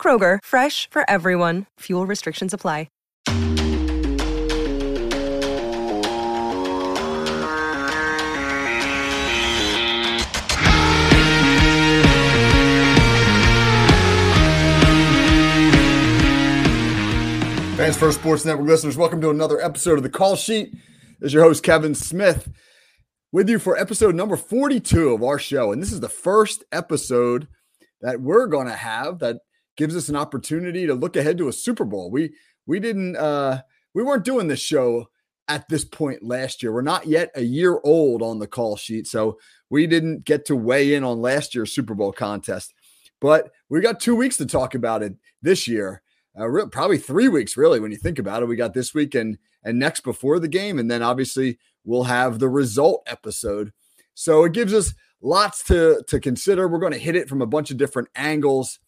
Kroger, fresh for everyone. Fuel restrictions apply. Fans First Sports Network listeners, welcome to another episode of the Call Sheet. This is your host, Kevin Smith, with you for episode number 42 of our show. And this is the first episode that we're going to have that gives us an opportunity to look ahead to a Super Bowl. We we didn't uh we weren't doing this show at this point last year. We're not yet a year old on the call sheet, so we didn't get to weigh in on last year's Super Bowl contest. But we got 2 weeks to talk about it this year uh, re- probably three weeks really when you think about it we got this week and and next before the game and then obviously we'll have the result episode so it gives us lots to to consider we're going to hit it from a bunch of different angles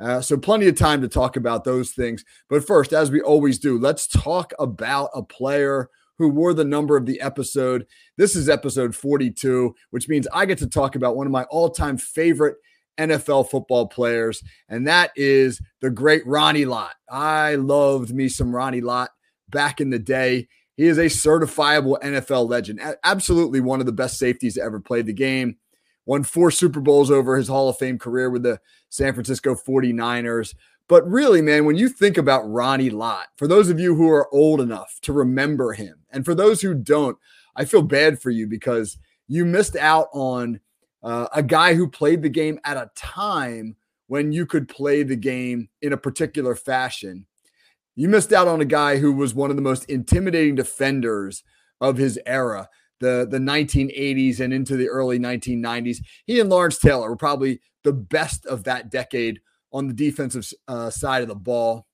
uh, so plenty of time to talk about those things but first as we always do let's talk about a player who wore the number of the episode this is episode 42 which means i get to talk about one of my all-time favorite NFL football players, and that is the great Ronnie Lott. I loved me some Ronnie Lott back in the day. He is a certifiable NFL legend, absolutely one of the best safeties to ever play the game. Won four Super Bowls over his Hall of Fame career with the San Francisco 49ers. But really, man, when you think about Ronnie Lott, for those of you who are old enough to remember him, and for those who don't, I feel bad for you because you missed out on uh, a guy who played the game at a time when you could play the game in a particular fashion. You missed out on a guy who was one of the most intimidating defenders of his era, the, the 1980s and into the early 1990s. He and Lawrence Taylor were probably the best of that decade on the defensive uh, side of the ball.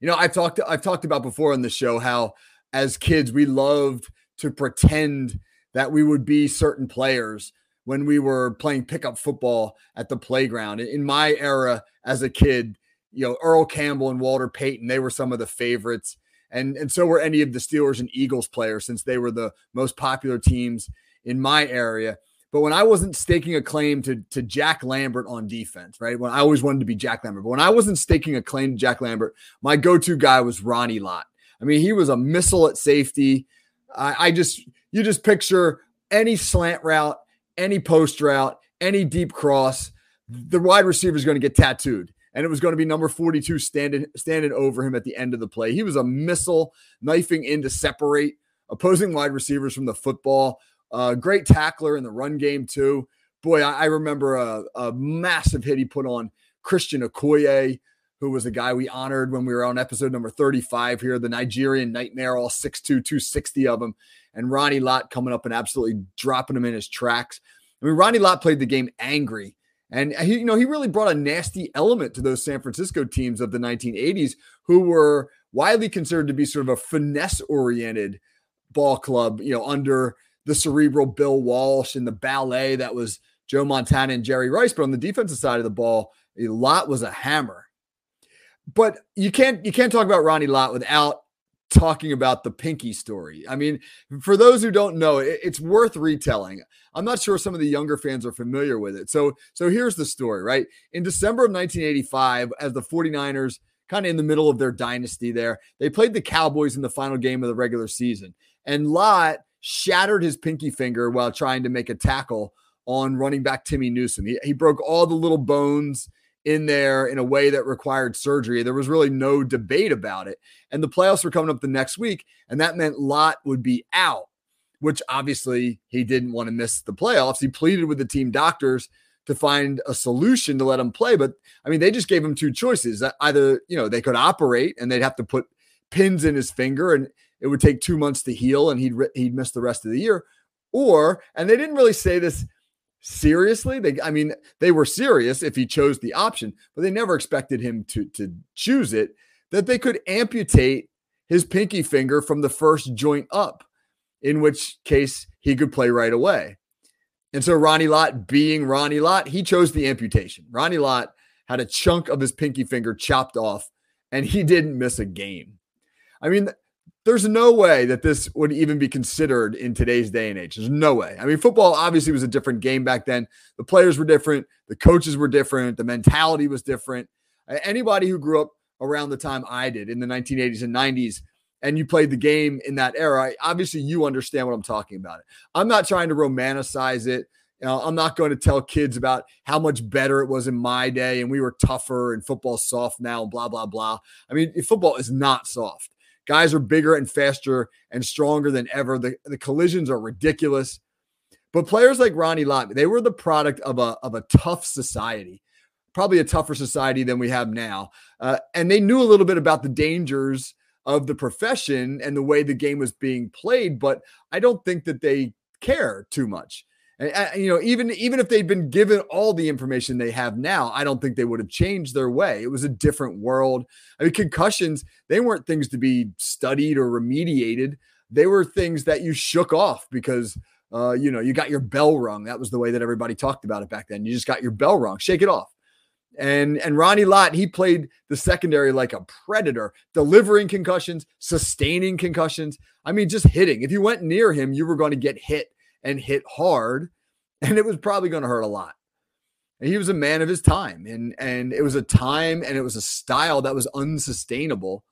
You know, I've talked I've talked about before on the show how as kids we loved to pretend that we would be certain players when we were playing pickup football at the playground. In my era as a kid, you know, Earl Campbell and Walter Payton, they were some of the favorites. And, and so were any of the Steelers and Eagles players since they were the most popular teams in my area. But when I wasn't staking a claim to, to Jack Lambert on defense, right? When I always wanted to be Jack Lambert, but when I wasn't staking a claim to Jack Lambert, my go-to guy was Ronnie Lott. I mean, he was a missile at safety. I, I just you just picture any slant route, any post route, any deep cross, the wide receiver is going to get tattooed. And it was going to be number 42 standing standing over him at the end of the play. He was a missile knifing in to separate opposing wide receivers from the football. Uh, great tackler in the run game, too. Boy, I, I remember a, a massive hit he put on Christian Okoye, who was the guy we honored when we were on episode number 35 here, the Nigerian Nightmare, all 6'2, 260 of them. And Ronnie Lott coming up and absolutely dropping him in his tracks. I mean, Ronnie Lott played the game angry. And he, you know, he really brought a nasty element to those San Francisco teams of the 1980s who were widely considered to be sort of a finesse oriented ball club, you know, under the cerebral Bill Walsh and the ballet that was Joe Montana and Jerry Rice. But on the defensive side of the ball, a Lott was a hammer. But you can't you can't talk about Ronnie Lott without talking about the Pinky story. I mean, for those who don't know, it, it's worth retelling. I'm not sure some of the younger fans are familiar with it. So, so here's the story, right? In December of 1985, as the 49ers kind of in the middle of their dynasty there, they played the Cowboys in the final game of the regular season. And Lott shattered his pinky finger while trying to make a tackle on running back Timmy Newsome. He, he broke all the little bones in there in a way that required surgery. There was really no debate about it. And the playoffs were coming up the next week, and that meant Lott would be out, which obviously he didn't want to miss the playoffs. He pleaded with the team doctors to find a solution to let him play, but I mean, they just gave him two choices. Uh, either, you know, they could operate and they'd have to put pins in his finger and it would take 2 months to heal and he'd he'd miss the rest of the year. Or, and they didn't really say this seriously. They, I mean, they were serious if he chose the option, but they never expected him to to choose it. That they could amputate his pinky finger from the first joint up, in which case he could play right away. And so Ronnie Lott, being Ronnie Lott, he chose the amputation. Ronnie Lott had a chunk of his pinky finger chopped off, and he didn't miss a game. I mean, there's no way that this would even be considered in today's day and age. There's no way. I mean, football obviously was a different game back then. The players were different, the coaches were different, the mentality was different. Anybody who grew up around the time I did in the 1980s and 90s and you played the game in that era, obviously you understand what I'm talking about. I'm not trying to romanticize it. You know, I'm not going to tell kids about how much better it was in my day and we were tougher and football's soft now, and blah, blah, blah. I mean, football is not soft. Guys are bigger and faster and stronger than ever. The, the collisions are ridiculous. But players like Ronnie Lott, they were the product of a, of a tough society, probably a tougher society than we have now. Uh, and they knew a little bit about the dangers of the profession and the way the game was being played, but I don't think that they care too much. And, you know, even even if they'd been given all the information they have now, I don't think they would have changed their way. It was a different world. I mean, concussions, they weren't things to be studied or remediated. They were things that you shook off because uh, you know, you got your bell rung. That was the way that everybody talked about it back then. You just got your bell rung, shake it off. And and Ronnie Lott, he played the secondary like a predator, delivering concussions, sustaining concussions. I mean, just hitting. If you went near him, you were going to get hit and hit hard, and it was probably going to hurt a lot. And he was a man of his time, and and it was a time and it was a style that was unsustainable.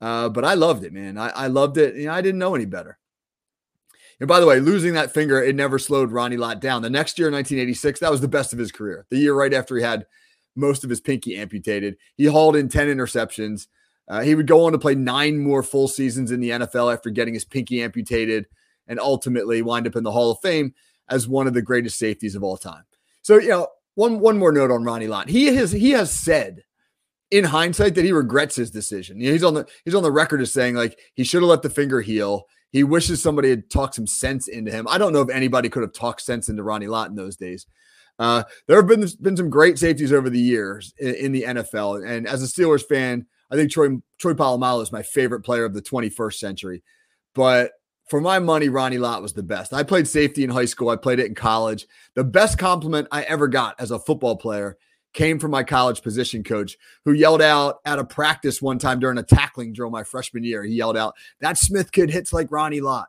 Uh, but I loved it, man. I, I loved it. I didn't know any better. And by the way, losing that finger, it never slowed Ronnie Lott down. The next year, 1986, that was the best of his career. The year right after he had most of his pinky amputated, he hauled in 10 interceptions. Uh, he would go on to play nine more full seasons in the NFL after getting his pinky amputated and ultimately wind up in the Hall of Fame as one of the greatest safeties of all time. So, you know, one one more note on Ronnie Lott. He has he has said in hindsight that he regrets his decision. You know, he's on the he's on the record as saying like he should have let the finger heal. He wishes somebody had talked some sense into him. I don't know if anybody could have talked sense into Ronnie Lott in those days. Uh, there have been been some great safeties over the years in, in, the NFL, and as a Steelers fan, I think Troy Troy Polamalu is my favorite player of the 21st century. But for my money, Ronnie Lott was the best. I played safety in high school. I played it in college. The best compliment I ever got as a football player came from my college position coach, who yelled out at a practice one time during a tackling drill my freshman year. He yelled out, "That Smith kid hits like Ronnie Lott."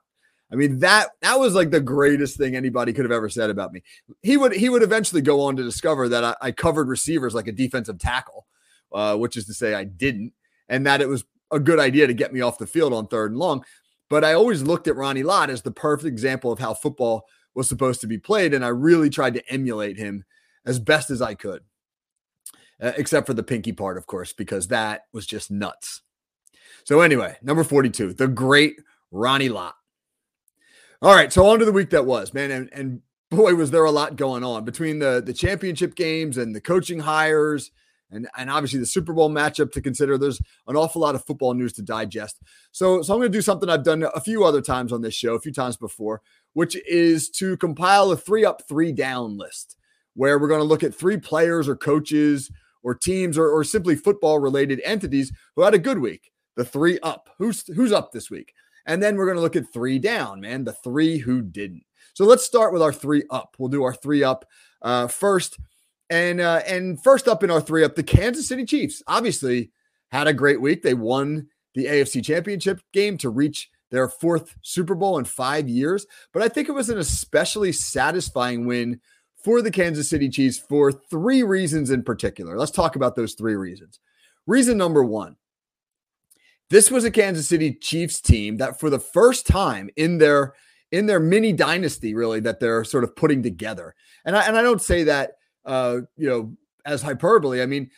I mean that that was like the greatest thing anybody could have ever said about me. He would he would eventually go on to discover that I, I covered receivers like a defensive tackle, uh, which is to say I didn't, and that it was a good idea to get me off the field on third and long. But I always looked at Ronnie Lott as the perfect example of how football was supposed to be played. And I really tried to emulate him as best as I could, uh, except for the pinky part, of course, because that was just nuts. So, anyway, number 42, the great Ronnie Lott. All right, so on to the week that was, man. And, and boy, was there a lot going on between the, the championship games and the coaching hires and, and obviously the Super Bowl matchup to consider. There's an awful lot of football news to digest. So, so I'm going to do something I've done a few other times on this show, a few times before, which is to compile a three up, three down list where we're going to look at three players or coaches or teams or, or simply football related entities who had a good week. The three up. Who's who's up this week? And then we're going to look at three down, man. The three who didn't. So let's start with our three up. We'll do our three up uh, first. And uh, and first up in our three up, the Kansas City Chiefs obviously had a great week. They won the AFC Championship game to reach their fourth Super Bowl in five years. But I think it was an especially satisfying win for the Kansas City Chiefs for three reasons in particular. Let's talk about those three reasons. Reason number one this was a Kansas City Chiefs team that for the first time in their in their mini dynasty really that they're sort of putting together. And I and I don't say that uh, you know, as hyperbole. I mean,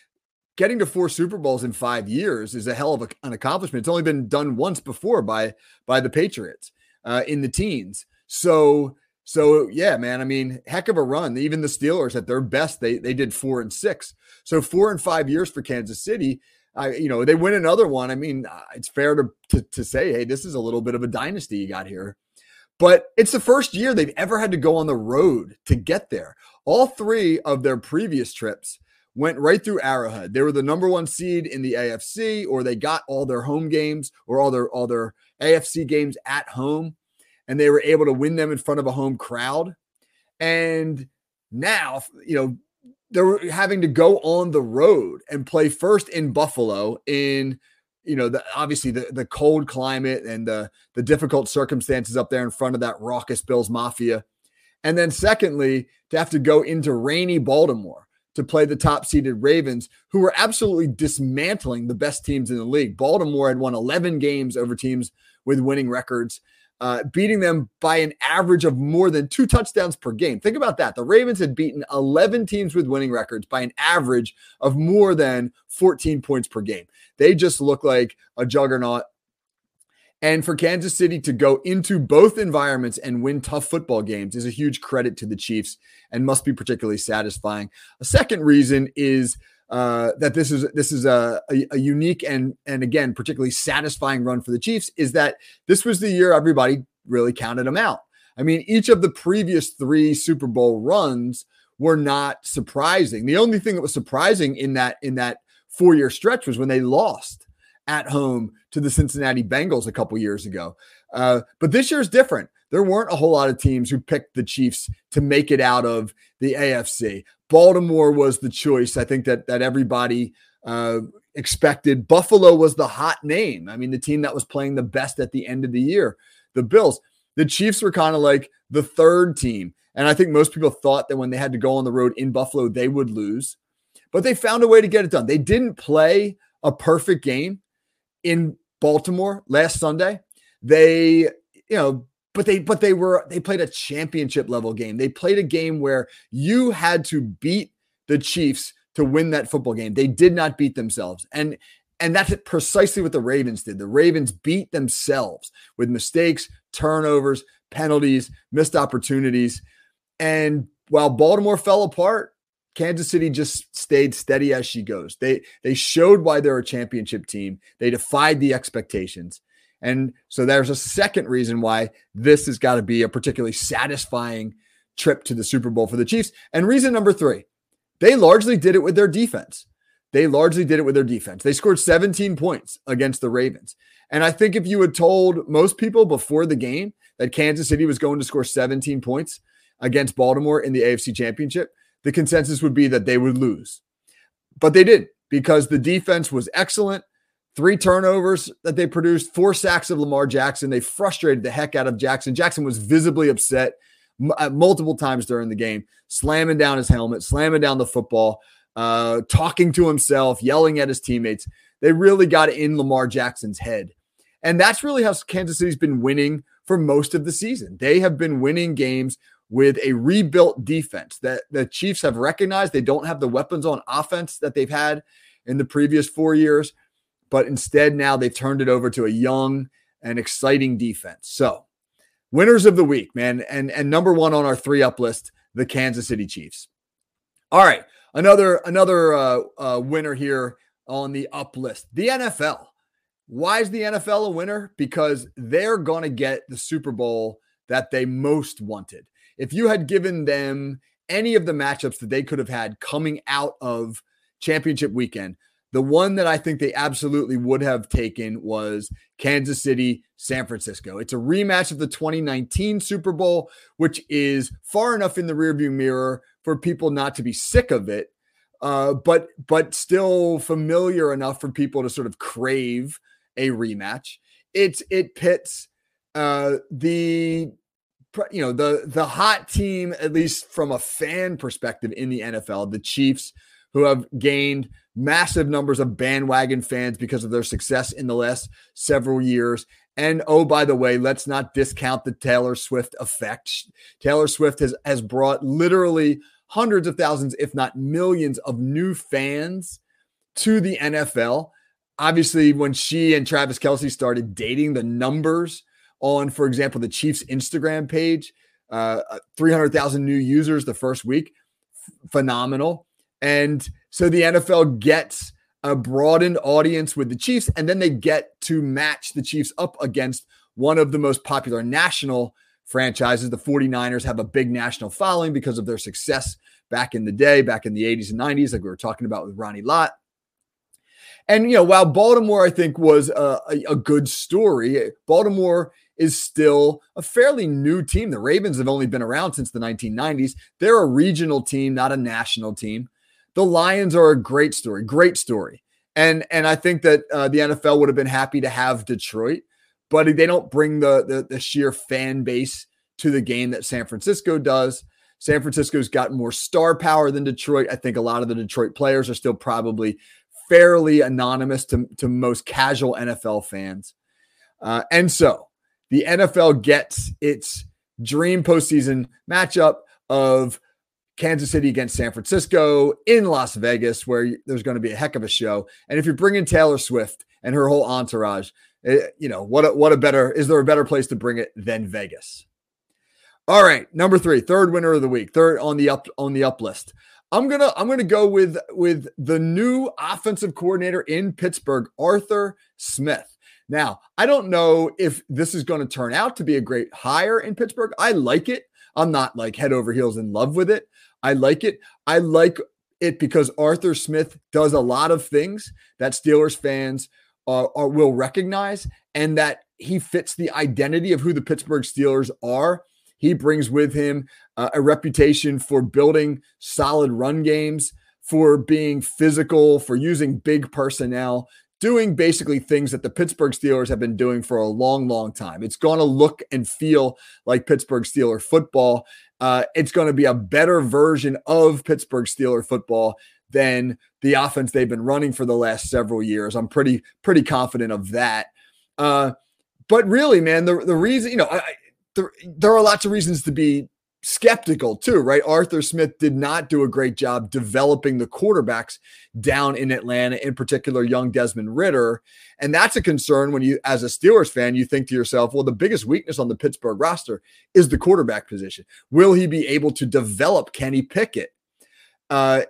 getting to four Super Bowls in five years is a hell of a, an accomplishment. It's only been done once before by by the Patriots uh, in the teens. So so yeah, man. I mean, heck of a run. Even the Steelers at their best, they they did four and six. So four and five years for Kansas City. I, you know, they win another one. I mean, uh, it's fair to, to to say, hey, this is a little bit of a dynasty you got here. But it's the first year they've ever had to go on the road to get there. All three of their previous trips went right through Arrowhead. They were the number one seed in the AFC, or they got all their home games or all their all their AFC games at home, and they were able to win them in front of a home crowd. And now, you know, they're having to go on the road and play first in Buffalo in you know the obviously the, the cold climate and the the difficult circumstances up there in front of that raucous Bills mafia and then, secondly, to have to go into rainy Baltimore to play the top seeded Ravens, who were absolutely dismantling the best teams in the league. Baltimore had won 11 games over teams with winning records, uh, beating them by an average of more than two touchdowns per game. Think about that. The Ravens had beaten 11 teams with winning records by an average of more than 14 points per game. They just look like a juggernaut and for Kansas City to go into both environments and win tough football games is a huge credit to the Chiefs and must be particularly satisfying. A second reason is uh, that this is this is a, a, a, unique and and again particularly satisfying run for the Chiefs is that this was the year everybody really counted them out. I mean, each of the previous three Super Bowl runs were not surprising. The only thing that was surprising in that in that four year stretch was when they lost at home to the Cincinnati Bengals a couple years ago. Uh, but this year is different. There weren't a whole lot of teams who picked the Chiefs to make it out of the AFC. Baltimore was the choice. I think that that everybody uh, expected. Buffalo was the hot name. I mean, the team that was playing the best at the end of the year. The Bills. The Chiefs were kind of like the third team. And I think most people thought that when they had to go on the road in Buffalo, they would lose. But they found a way to get it done. They didn't play a perfect game in Baltimore last Sunday. They, you know, but they but they were they played a championship level game. They played a game where you had to beat the Chiefs to win that football game. They did not beat themselves. And and that's precisely what the Ravens did. The Ravens beat themselves with mistakes, turnovers, penalties, missed opportunities. And while Baltimore fell apart, Kansas City just stayed steady as she goes. They they showed why they're a championship team. They defied the expectations. And so there's a second reason why this has got to be a particularly satisfying trip to the Super Bowl for the Chiefs. And reason number 3, they largely did it with their defense. They largely did it with their defense. They scored 17 points against the Ravens. And I think if you had told most people before the game that Kansas City was going to score 17 points against Baltimore in the AFC Championship, the consensus would be that they would lose. But they did because the defense was excellent. Three turnovers that they produced, four sacks of Lamar Jackson. They frustrated the heck out of Jackson. Jackson was visibly upset uh, multiple times during the game, slamming down his helmet, slamming down the football, uh, talking to himself, yelling at his teammates. They really got in Lamar Jackson's head. And that's really how Kansas City's been winning for most of the season. They have been winning games with a rebuilt defense that the Chiefs have recognized they don't have the weapons on offense that they've had in the previous four years, but instead now they've turned it over to a young and exciting defense. So, winners of the week, man, and and number one on our three up list, the Kansas City Chiefs. All right, Another another uh, uh, winner here on the up list, the NFL. Why is the NFL a winner? Because they're going to get the Super Bowl that they most wanted. If you had given them any of the matchups that they could have had coming out of championship weekend, the one that I think they absolutely would have taken was Kansas City, San Francisco. It's a rematch of the 2019 Super Bowl, which is far enough in the rearview mirror for people not to be sick of it, uh, but but still familiar enough for people to sort of crave a rematch. It's it pits uh, the you know the the hot team at least from a fan perspective in the NFL, the Chiefs who have gained massive numbers of bandwagon fans because of their success in the last several years. And oh, by the way, let's not discount the Taylor Swift effect. Taylor Swift has, has brought literally hundreds of thousands, if not millions, of new fans to the NFL. Obviously, when she and Travis Kelce started dating, the numbers on, for example, the Chiefs' Instagram page, uh, 300,000 new users the first week, phenomenal. And so the NFL gets a broadened audience with the Chiefs, and then they get to match the Chiefs up against one of the most popular national franchises. The 49ers have a big national following because of their success back in the day, back in the 80s and 90s, like we were talking about with Ronnie Lott. And, you know, while Baltimore, I think, was a, a, a good story, Baltimore is still a fairly new team. The Ravens have only been around since the 1990s. They're a regional team, not a national team. The Lions are a great story, great story. And and I think that uh, the NFL would have been happy to have Detroit, but they don't bring the, the the sheer fan base to the game that San Francisco does. San Francisco's got more star power than Detroit. I think a lot of the Detroit players are still probably fairly anonymous to, to most casual NFL fans. Uh, and so the NFL gets its dream postseason matchup of Kansas City against San Francisco in Las Vegas, where there's going to be a heck of a show. And if you're bringing Taylor Swift and her whole entourage, it, eh, you know what? A, what a better is there a better place to bring it than Vegas? All right, number three, third winner of the week, third on the up on the up list. I'm gonna I'm gonna go with with the new offensive coordinator in Pittsburgh, Arthur Smith. Now, I don't know if this is going to turn out to be a great hire in Pittsburgh. I like it. I'm not like head over heels in love with it. I like it. I like it because Arthur Smith does a lot of things that Steelers fans uh, are, will recognize and that he fits the identity of who the Pittsburgh Steelers are. He brings with him uh, a reputation for building solid run games, for being physical, for using big personnel, doing basically things that the Pittsburgh Steelers have been doing for a long, long time. It's going to look and feel like Pittsburgh Steeler football. Uh, it's going to be a better version of Pittsburgh Steeler football than the offense they've been running for the last several years. I'm pretty pretty confident of that. Uh, but really, man, the the reason you know I, there, there are lots of reasons to be skeptical too, right? Arthur Smith did not do a great job developing the quarterbacks down in Atlanta, in particular, young Desmond Ridder. And that's a concern when you, as a Steelers fan, you think to yourself, well, the biggest weakness on the Pittsburgh roster is the quarterback position. Will he be able to develop Kenny Pickett? Uh,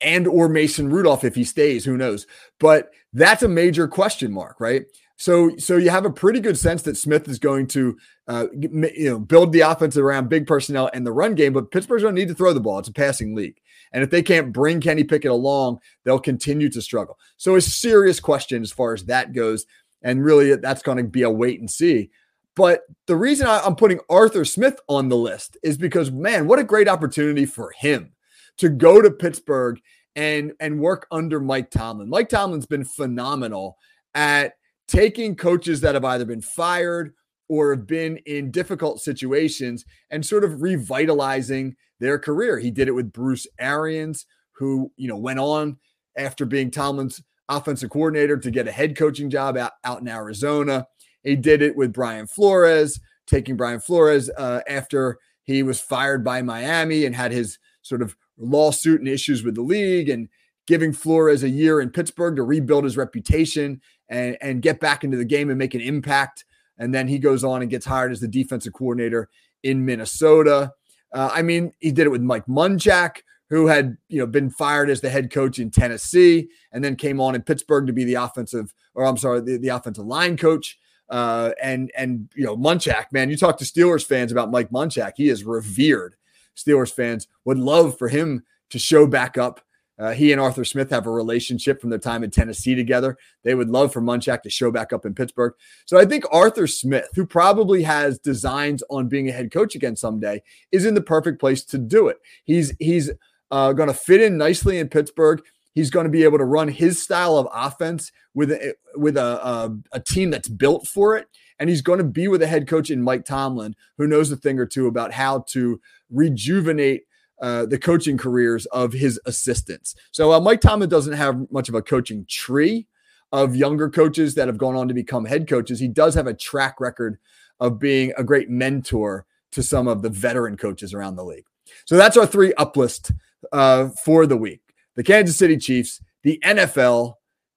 and or Mason Rudolph if he stays, who knows? But that's a major question mark, right? So, so you have a pretty good sense that Smith is going to, uh, you know, build the offense around big personnel and the run game. But Pittsburgh's going to need to throw the ball. It's a passing league, and if they can't bring Kenny Pickett along, they'll continue to struggle. So, a serious question as far as that goes, and really, that's going to be a wait and see. But the reason I'm putting Arthur Smith on the list is because, man, what a great opportunity for him to go to Pittsburgh and and work under Mike Tomlin. Mike Tomlin's been phenomenal at taking coaches that have either been fired or have been in difficult situations and sort of revitalizing their career. He did it with Bruce Arians, who, you know, went on after being Tomlin's offensive coordinator to get a head coaching job out, out in Arizona. He did it with Brian Flores, taking Brian Flores uh, after he was fired by Miami and had his sort of lawsuit and issues with the league and giving Flores a year in Pittsburgh to rebuild his reputation and, and get back into the game and make an impact. And then he goes on and gets hired as the defensive coordinator in Minnesota. Uh, I mean, he did it with Mike Munchak, who had you know been fired as the head coach in Tennessee and then came on in Pittsburgh to be the offensive or I'm sorry the, the offensive line coach. Uh, and and you know Munchak, man, you talk to Steelers fans about Mike Munchak, he is revered. Steelers fans would love for him to show back up. Uh, he and Arthur Smith have a relationship from their time in Tennessee together. They would love for Munchak to show back up in Pittsburgh. So I think Arthur Smith, who probably has designs on being a head coach again someday, is in the perfect place to do it. He's he's uh, going to fit in nicely in Pittsburgh. He's going to be able to run his style of offense with a, with a, a, a team that's built for it. And he's going to be with a head coach in Mike Tomlin, who knows a thing or two about how to rejuvenate uh, the coaching careers of his assistants. So uh, Mike Tomlin doesn't have much of a coaching tree of younger coaches that have gone on to become head coaches. He does have a track record of being a great mentor to some of the veteran coaches around the league. So that's our three up list uh, for the week: the Kansas City Chiefs, the NFL,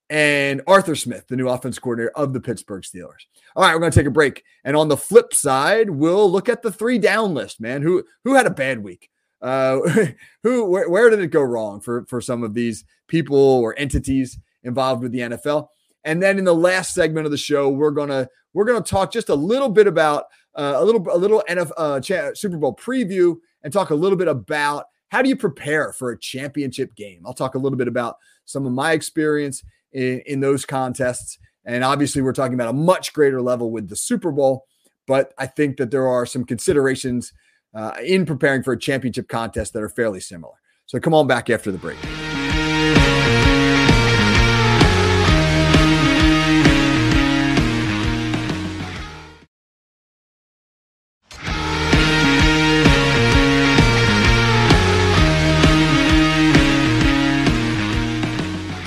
and Arthur Smith, the new offense coordinator of the Pittsburgh Steelers. All right, we're going to take a break, and on the flip side, we'll look at the three down list. Man, who who had a bad week? Uh, who where, where did it go wrong for for some of these people or entities involved with the NFL? And then in the last segment of the show, we're gonna we're gonna talk just a little bit about uh, a little a little NFL uh, Super Bowl preview and talk a little bit about how do you prepare for a championship game. I'll talk a little bit about some of my experience in, in those contests, and obviously we're talking about a much greater level with the Super Bowl. But I think that there are some considerations uh, in preparing for a championship contest that are fairly similar. So come on back after the break.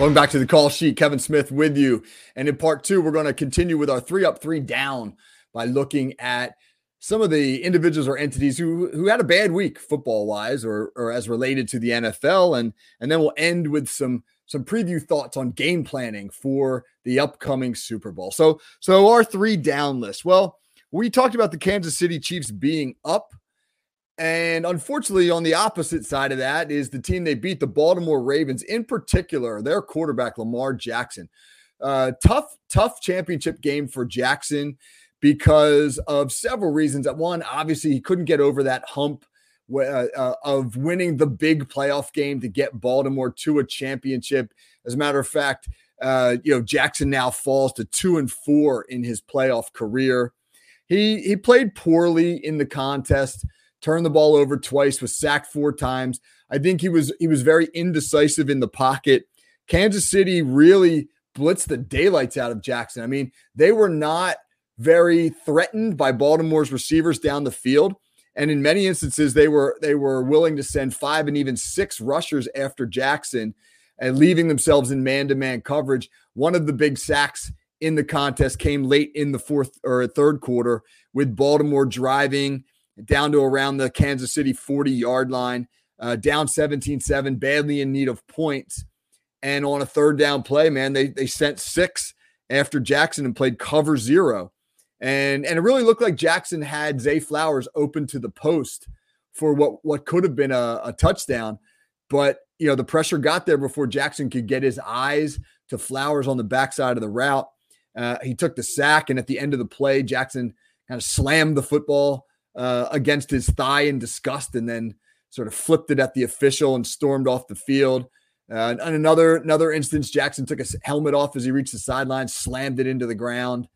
Welcome back to the call sheet. Kevin Smith with you. And in part two, we're going to continue with our three up, three down by looking at some of the individuals or entities who who had a bad week football wise or or as related to the NFL and and then we'll end with some some preview thoughts on game planning for the upcoming Super Bowl. So so our three down list. Well, we talked about the Kansas City Chiefs being up and unfortunately on the opposite side of that is the team they beat the Baltimore Ravens in particular their quarterback Lamar Jackson. Uh, tough tough championship game for Jackson because of several reasons. At one, obviously, he couldn't get over that hump uh, uh, of winning the big playoff game to get Baltimore to a championship. As a matter of fact, uh, you know Jackson now falls to two and four in his playoff career. He he played poorly in the contest, turned the ball over twice, was sacked four times. I think he was he was very indecisive in the pocket. Kansas City really blitzed the daylights out of Jackson. I mean, they were not very threatened by Baltimore's receivers down the field. And in many instances, they were they were willing to send five and even six rushers after Jackson and leaving themselves in man-to-man coverage. One of the big sacks in the contest came late in the fourth or third quarter with Baltimore driving down to around the Kansas City 40 yard line, uh, down 17 7, badly in need of points. And on a third down play, man, they, they sent six after Jackson and played cover zero. And and it really looked like Jackson had Zay Flowers open to the post for what what could have been a, a touchdown. But you know, the pressure got there before Jackson could get his eyes to Flowers on the backside of the route. Uh, he took the sack, and at the end of the play, Jackson kind of slammed the football uh, against his thigh in disgust, and then sort of flipped it at the official and stormed off the field. Uh, and another another instance, Jackson took his helmet off as he reached the sideline, slammed it into the ground.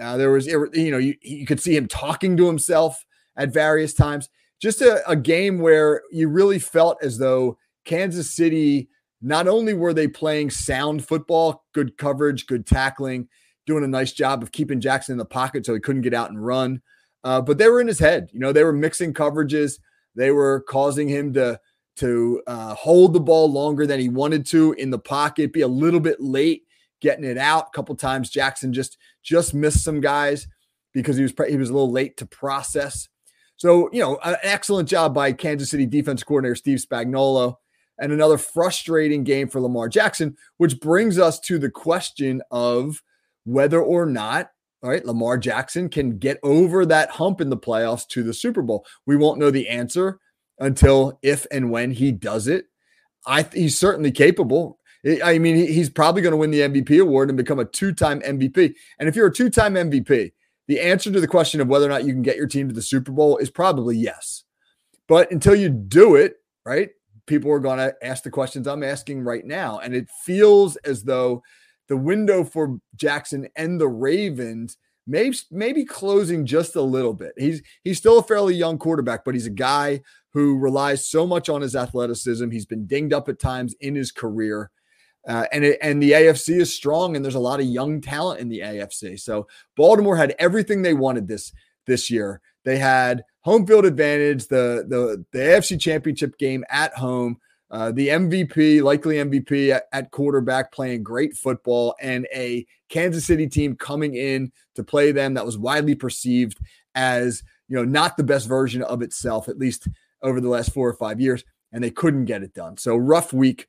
Uh, there was, you know, you, you could see him talking to himself at various times. Just a, a game where you really felt as though Kansas City, not only were they playing sound football, good coverage, good tackling, doing a nice job of keeping Jackson in the pocket so he couldn't get out and run, uh, but they were in his head. You know, they were mixing coverages. They were causing him to to uh, hold the ball longer than he wanted to in the pocket, be a little bit late getting it out. A couple times Jackson just just missed some guys because he was he was a little late to process. So, you know, an excellent job by Kansas City defense coordinator Steve Spagnuolo and another frustrating game for Lamar Jackson, which brings us to the question of whether or not all right, Lamar Jackson can get over that hump in the playoffs to the Super Bowl. We won't know the answer until if and when he does it. I he's certainly capable. I mean, he's probably going to win the MVP award and become a two-time MVP. And if you're a two-time MVP, the answer to the question of whether or not you can get your team to the Super Bowl is probably yes. But until you do it, right? People are going to ask the questions I'm asking right now, and it feels as though the window for Jackson and the Ravens maybe maybe closing just a little bit. He's he's still a fairly young quarterback, but he's a guy who relies so much on his athleticism. He's been dinged up at times in his career. Uh, and it, and the AFC is strong, and there's a lot of young talent in the AFC. So Baltimore had everything they wanted this this year. They had home field advantage, the the the AFC Championship game at home, uh, the MVP, likely MVP at, at, quarterback, playing great football, and a Kansas City team coming in to play them that was widely perceived as you know not the best version of itself, at least over the last four or five years, and they couldn't get it done. So rough week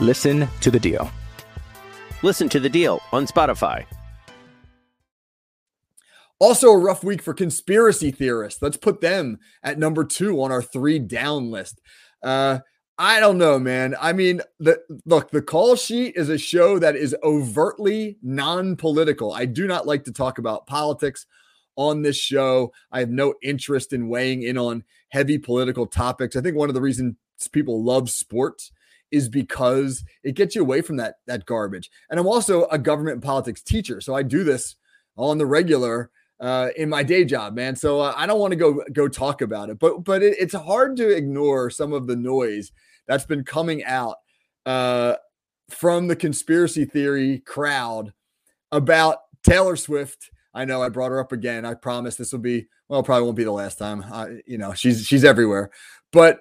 Listen to the deal. Listen to the deal on Spotify. Also, a rough week for conspiracy theorists. Let's put them at number two on our three down list. Uh, I don't know, man. I mean, the look, the call sheet is a show that is overtly non-political. I do not like to talk about politics on this show. I have no interest in weighing in on heavy political topics. I think one of the reasons people love sports is because it gets you away from that that garbage. And I'm also a government and politics teacher, so I do this on the regular uh, in my day job, man. So uh, I don't want to go go talk about it, but but it, it's hard to ignore some of the noise that's been coming out uh, from the conspiracy theory crowd about Taylor Swift. I know I brought her up again. I promise this will be well, probably won't be the last time. you know, she's she's everywhere, but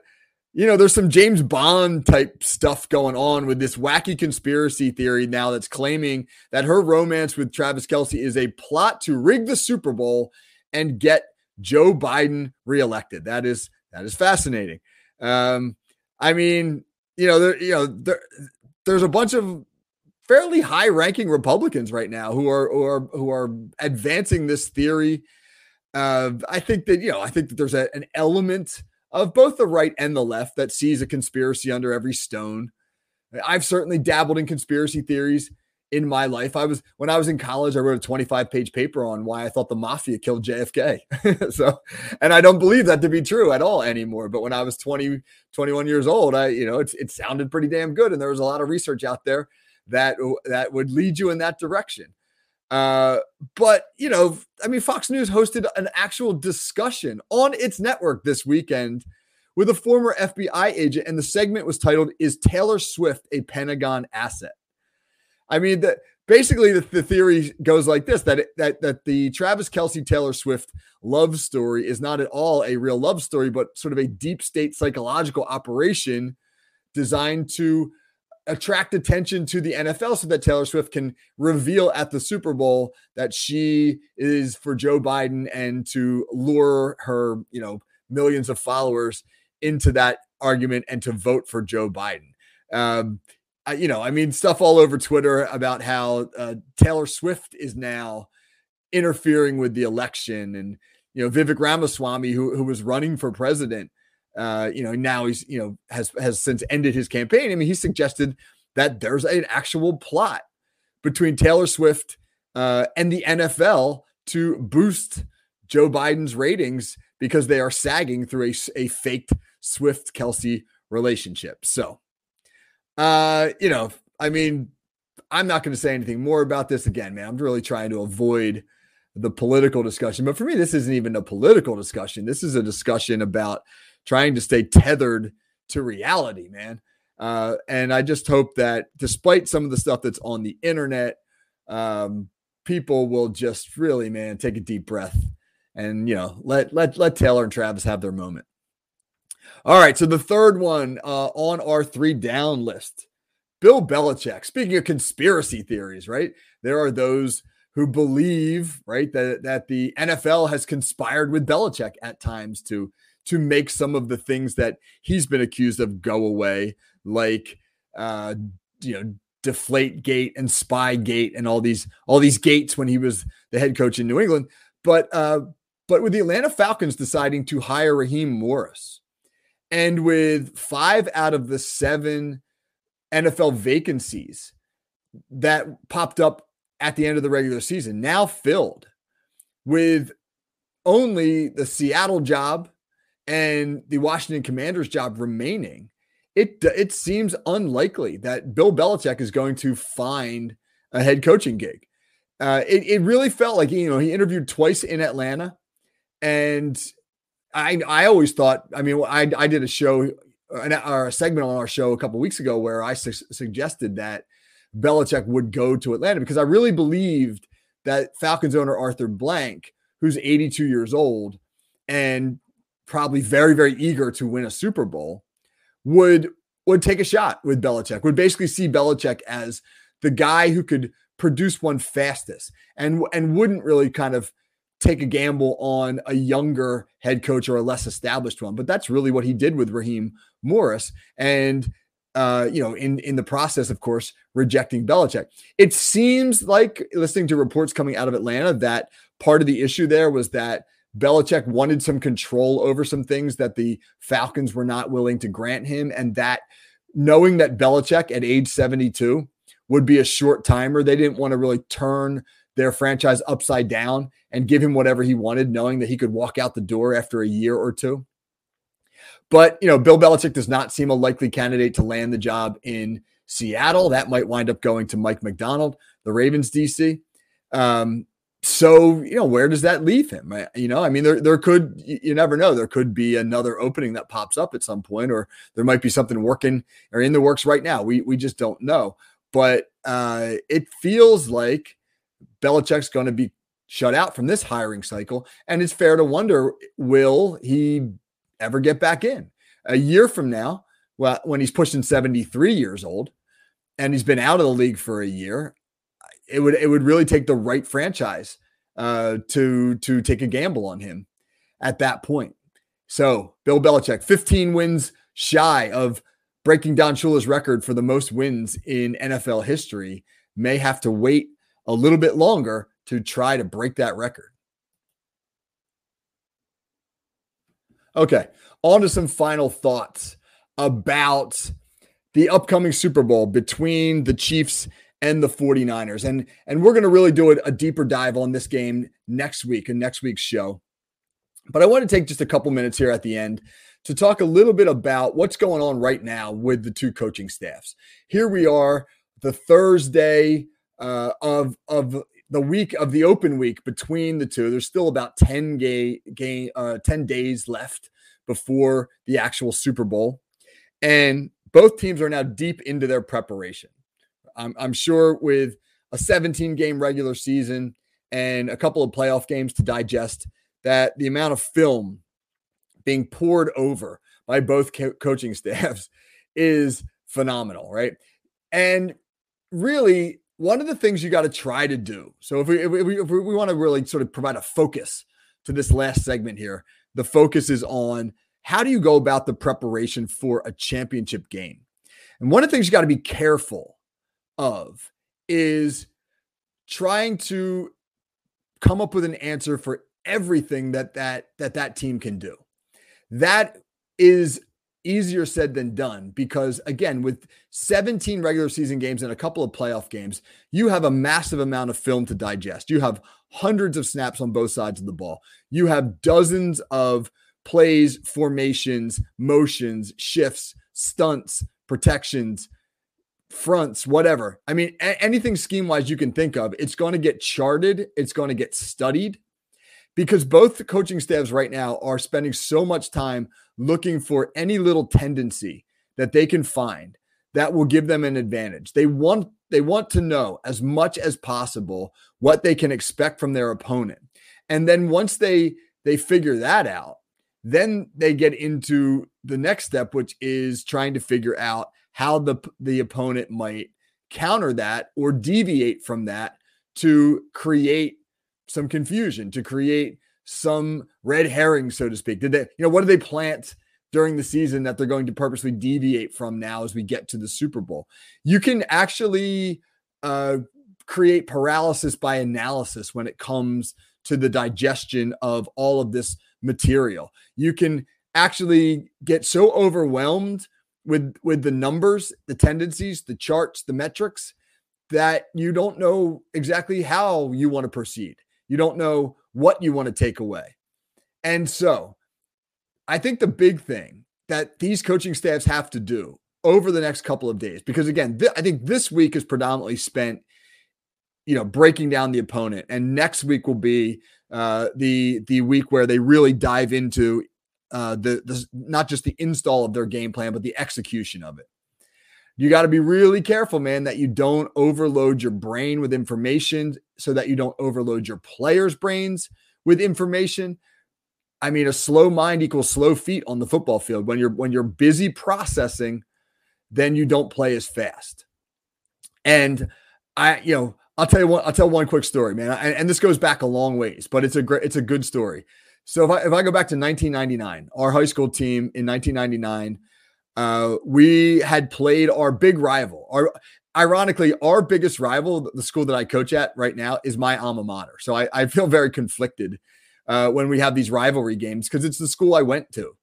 you know, there's some James Bond type stuff going on with this wacky conspiracy theory now that's claiming that her romance with Travis Kelce is a plot to rig the Super Bowl and get Joe Biden reelected. That is that is fascinating. Um, I mean, you know, there, you know, there, there's a bunch of fairly high-ranking Republicans right now who are who are who are advancing this theory. Uh, I think that you know, I think that there's a, an element of both the right and the left that sees a conspiracy under every stone. I've certainly dabbled in conspiracy theories in my life. I was when I was in college, I wrote a 25 page paper on why I thought the mafia killed JFK. so, and I don't believe that to be true at all anymore. But when I was 20, 21 years old, I, you know, it, it sounded pretty damn good. And there was a lot of research out there that that would lead you in that direction. Uh, but you know, I mean, Fox News hosted an actual discussion on its network this weekend with a former FBI agent, and the segment was titled "Is Taylor Swift a Pentagon Asset?" I mean, the, basically the, the theory goes like this: that it, that that the Travis Kelce Taylor Swift love story is not at all a real love story, but sort of a deep state psychological operation designed to attract attention to the NFL so that Taylor Swift can reveal at the Super Bowl that she is for Joe Biden and to lure her, you know, millions of followers into that argument and to vote for Joe Biden. Um, I, you know, I mean, stuff all over Twitter about how uh, Taylor Swift is now interfering with the election, and you know, Vivek Ramaswamy, who who was running for president, uh, you know, now he's you know has has since ended his campaign. I mean, he suggested that there's an actual plot between Taylor Swift uh, and the NFL to boost Joe Biden's ratings because they are sagging through a, a faked Swift Kelce relationship. So, uh, you know, I mean, I'm not going to say anything more about this again, man. I'm really trying to avoid the political discussion. But for me, this isn't even a political discussion. This is a discussion about trying to stay tethered to reality, man. Uh, and I just hope that despite some of the stuff that's on the internet, um, people will just really, man, take a deep breath and you know let let let Taylor and Travis have their moment. All right, so the third one uh, on our three down list, Bill Belichick. Speaking of conspiracy theories, right? There are those who believe, right, that that the NFL has conspired with Belichick at times to to make some of the things that he's been accused of go away, like uh, you know, deflate gate and spy gate and all these all these gates when he was the head coach in New England. But uh, but with the Atlanta Falcons deciding to hire Raheem Morris, and with five out of the seven NFL vacancies that popped up at the end of the regular season now filled with only the Seattle job and the Washington Commanders job remaining, it it seems unlikely that Bill Belichick is going to find a head coaching gig. Uh, it, it really felt like you know he interviewed twice in Atlanta, and I I always thought I mean I I did a show or a segment on our show a couple weeks ago where I su- suggested that Belichick would go to Atlanta because I really believed that Falcons owner Arthur Blank, who's 82 years old and probably very very eager to win a Super Bowl, would would take a shot with Belichick. Would basically see Belichick as the guy who could produce one fastest and and wouldn't really kind of take a gamble on a younger head coach or a less established one. But that's really what he did with Raheem Morris. And uh, you know, in in the process, of course, rejecting Belichick. It seems like listening to reports coming out of Atlanta that part of the issue there was that Belichick wanted some control over some things that the Falcons were not willing to grant him, and that knowing that Belichick at age 72 would be a short timer, they didn't want to really turn their franchise upside down and give him whatever he wanted, knowing that he could walk out the door after a year or two. But, you know, Bill Belichick does not seem a likely candidate to land the job in Seattle. That might wind up going to Mike Macdonald, the Ravens DC. Um, so you know where does that leave him? You know i mean there there could you never know. There could be another opening that pops up at some point or there might be something working or in the works right now. We we just don't know. But uh it feels like Belichick's going to be shut out from this hiring cycle and it's fair to wonder will he ever get back in? A year from now well when he's pushing 73 years old and he's been out of the league for a year it would it would really take the right franchise uh, to to take a gamble on him at that point. So Bill Belichick, 15 wins shy of breaking Don Shula's record for the most wins in NFL history, may have to wait a little bit longer to try to break that record. Okay, on to some final thoughts about the upcoming Super Bowl between the Chiefs and the 49ers. And and we're going to really do a, a deeper dive on this game next week in next week's show. But I want to take just a couple minutes here at the end to talk a little bit about what's going on right now with the two coaching staffs. Here we are, the Thursday uh, of of the week of the open week between the two. There's still about 10 gay, gay uh, 10 days left before the actual Super Bowl. And both teams are now deep into their preparation. I'm, I'm sure with a 17 game regular season and a couple of playoff games to digest, that the amount of film being poured over by both co- coaching staffs is phenomenal, right? And really, one of the things you got to try to do. So if we if we, if we want to really sort of provide a focus to this last segment here, the focus is on how do you go about the preparation for a championship game? And one of the things you got to be careful of is trying to come up with an answer for everything that that that that team can do. That is easier said than done because again with 17 regular season games and a couple of playoff games you have a massive amount of film to digest you have hundreds of snaps on both sides of the ball you have dozens of plays formations motions shifts stunts protections fronts whatever i mean a- anything scheme wise you can think of it's going to get charted it's going to get studied because both the coaching staffs right now are spending so much time looking for any little tendency that they can find that will give them an advantage. They want they want to know as much as possible what they can expect from their opponent. And then once they they figure that out, then they get into the next step which is trying to figure out how the the opponent might counter that or deviate from that to create some confusion, to create some red herring, so to speak? Did they, you know, what do they plant during the season that they're going to purposely deviate from now as we get to the Super Bowl? You can actually uh, create paralysis by analysis when it comes to the digestion of all of this material. You can actually get so overwhelmed with with the numbers, the tendencies, the charts, the metrics that you don't know exactly how you want to proceed. You don't know what you want to take away. And so I think the big thing that these coaching staffs have to do over the next couple of days, because again, th- I think this week is predominantly spent, you know, breaking down the opponent, and next week will be uh, the the week where they really dive into uh, the, the not just the install of their game plan, but the execution of it you got to be really careful, man, that you don't overload your brain with information so that you don't overload your players' brains with information. I mean, a slow mind equals slow feet on the football field. When you're when you're busy processing, then you don't play as fast. And I, you know, I'll tell you one. I'll tell one quick story, man. And, and this goes back a long ways, but it's a great, it's a good story. So if I if I go back to 1999, our high school team in 1999 uh, we had played our big rival. Our ironically, our biggest rival, the school that I coach at right now, is my alma mater. So I, I feel very conflicted uh, when we have these rivalry games because it's the school I went to.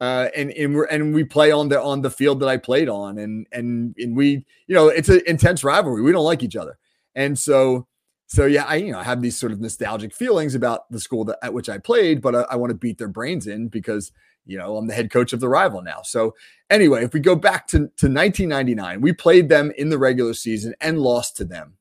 Uh, and and we and we play on the on the field that I played on, and and and we, you know, it's an intense rivalry. We don't like each other, and so so yeah, I you know have these sort of nostalgic feelings about the school that at which I played, but I, I want to beat their brains in because you know, I'm the head coach of the rival now. So, anyway, if we go back to, to 1999, we played them in the regular season and lost to them.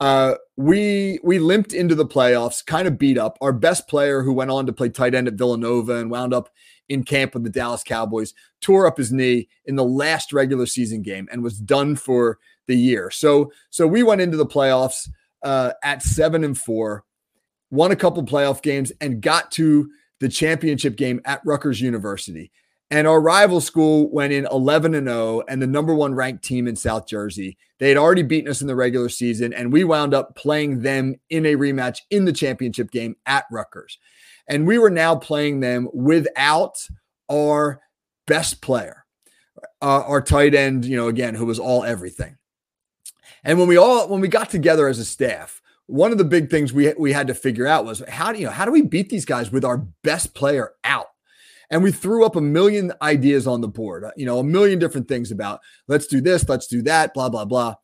Uh, we we limped into the playoffs, kind of beat up. Our best player, who went on to play tight end at Villanova and wound up in camp with the Dallas Cowboys, tore up his knee in the last regular season game and was done for the year. So so we went into the playoffs uh, at seven and four, won a couple playoff games, and got to the championship game at Rutgers University. And our rival school went in 11 and 0 and the number one ranked team in South Jersey. They had already beaten us in the regular season, and we wound up playing them in a rematch in the championship game at Rutgers. And we were now playing them without our best player, uh, our tight end, you know, again, who was all everything. And when we all when we got together as a staff, one of the big things we we had to figure out was how do you know how do we beat these guys with our best player out? And we threw up a million ideas on the board, uh, you know, a million different things about let's do this, let's do that, blah blah blah.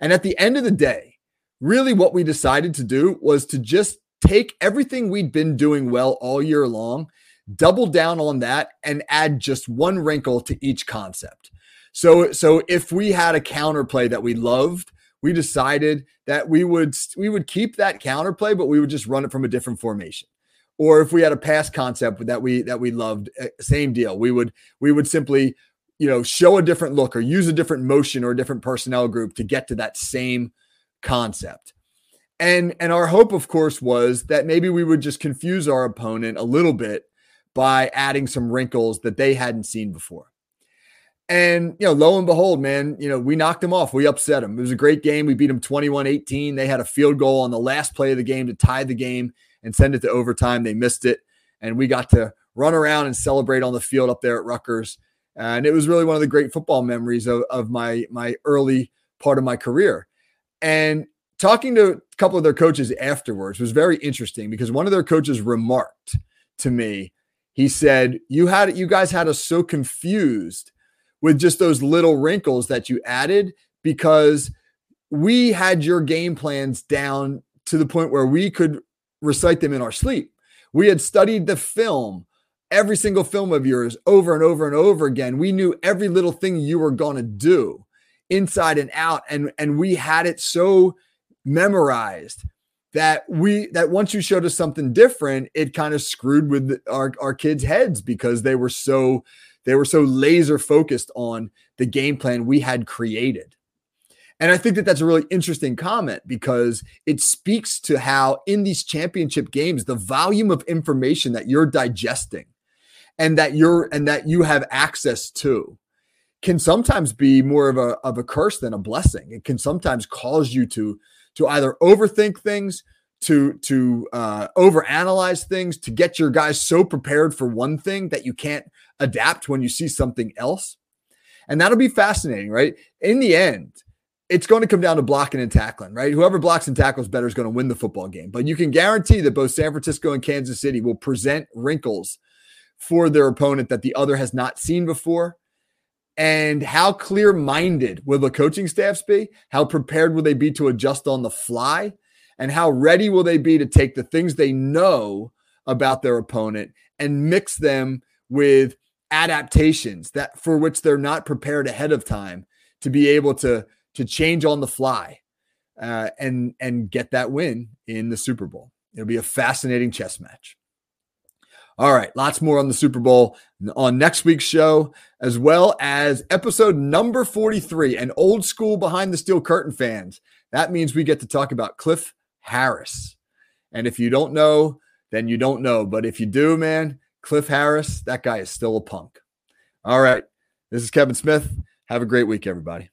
And at the end of the day, really what we decided to do was to just take everything we'd been doing well all year long, double down on that and add just one wrinkle to each concept. So so if we had a counterplay that we loved, we decided that we would we would keep that counterplay, but we would just run it from a different formation. Or if we had a pass concept that we that we loved, eh, same deal. We would we would simply you know show a different look or use a different motion or a different personnel group to get to that same concept. And and our hope, of course, was that maybe we would just confuse our opponent a little bit by adding some wrinkles that they hadn't seen before. And, you know, lo and behold, man, you know, we knocked them off. We upset them. It was a great game. We beat them 21 18. They had a field goal on the last play of the game to tie the game and send it to overtime. They missed it. And we got to run around and celebrate on the field up there at Rutgers. And it was really one of the great football memories of, of my my early part of my career. And talking to a couple of their coaches afterwards was very interesting because one of their coaches remarked to me, he said, You had you guys had us so confused with just those little wrinkles that you added because we had your game plans down to the point where we could recite them in our sleep. We had studied the film, every single film of yours over and over and over again. We knew every little thing you were going to do inside and out and and we had it so memorized that we that once you showed us something different it kind of screwed with our our kids heads because they were so they were so laser focused on the game plan we had created and i think that that's a really interesting comment because it speaks to how in these championship games the volume of information that you're digesting and that you're and that you have access to can sometimes be more of a of a curse than a blessing. It can sometimes cause you to to either overthink things, to to uh, overanalyze things, to get your guys so prepared for one thing that you can't adapt when you see something else. And that'll be fascinating, right? In the end, it's going to come down to blocking and tackling, right? Whoever blocks and tackles better is going to win the football game. But you can guarantee that both San Francisco and Kansas City will present wrinkles for their opponent that the other has not seen before and how clear minded will the coaching staffs be? How prepared will they be to adjust on the fly? And how ready will they be to take the things they know about their opponent and mix them with adaptations that for which they're not prepared ahead of time to be able to to change on the fly uh, and and get that win in the Super Bowl. It'll be a fascinating chess match. All right, lots more on the Super Bowl on next week's show, as well as episode number 43, an old school behind the steel curtain fans. That means we get to talk about Cliff Harris. And if you don't know, then you don't know. But if you do, man, Cliff Harris, that guy is still a punk. All right, this is Kevin Smith. Have a great week, everybody.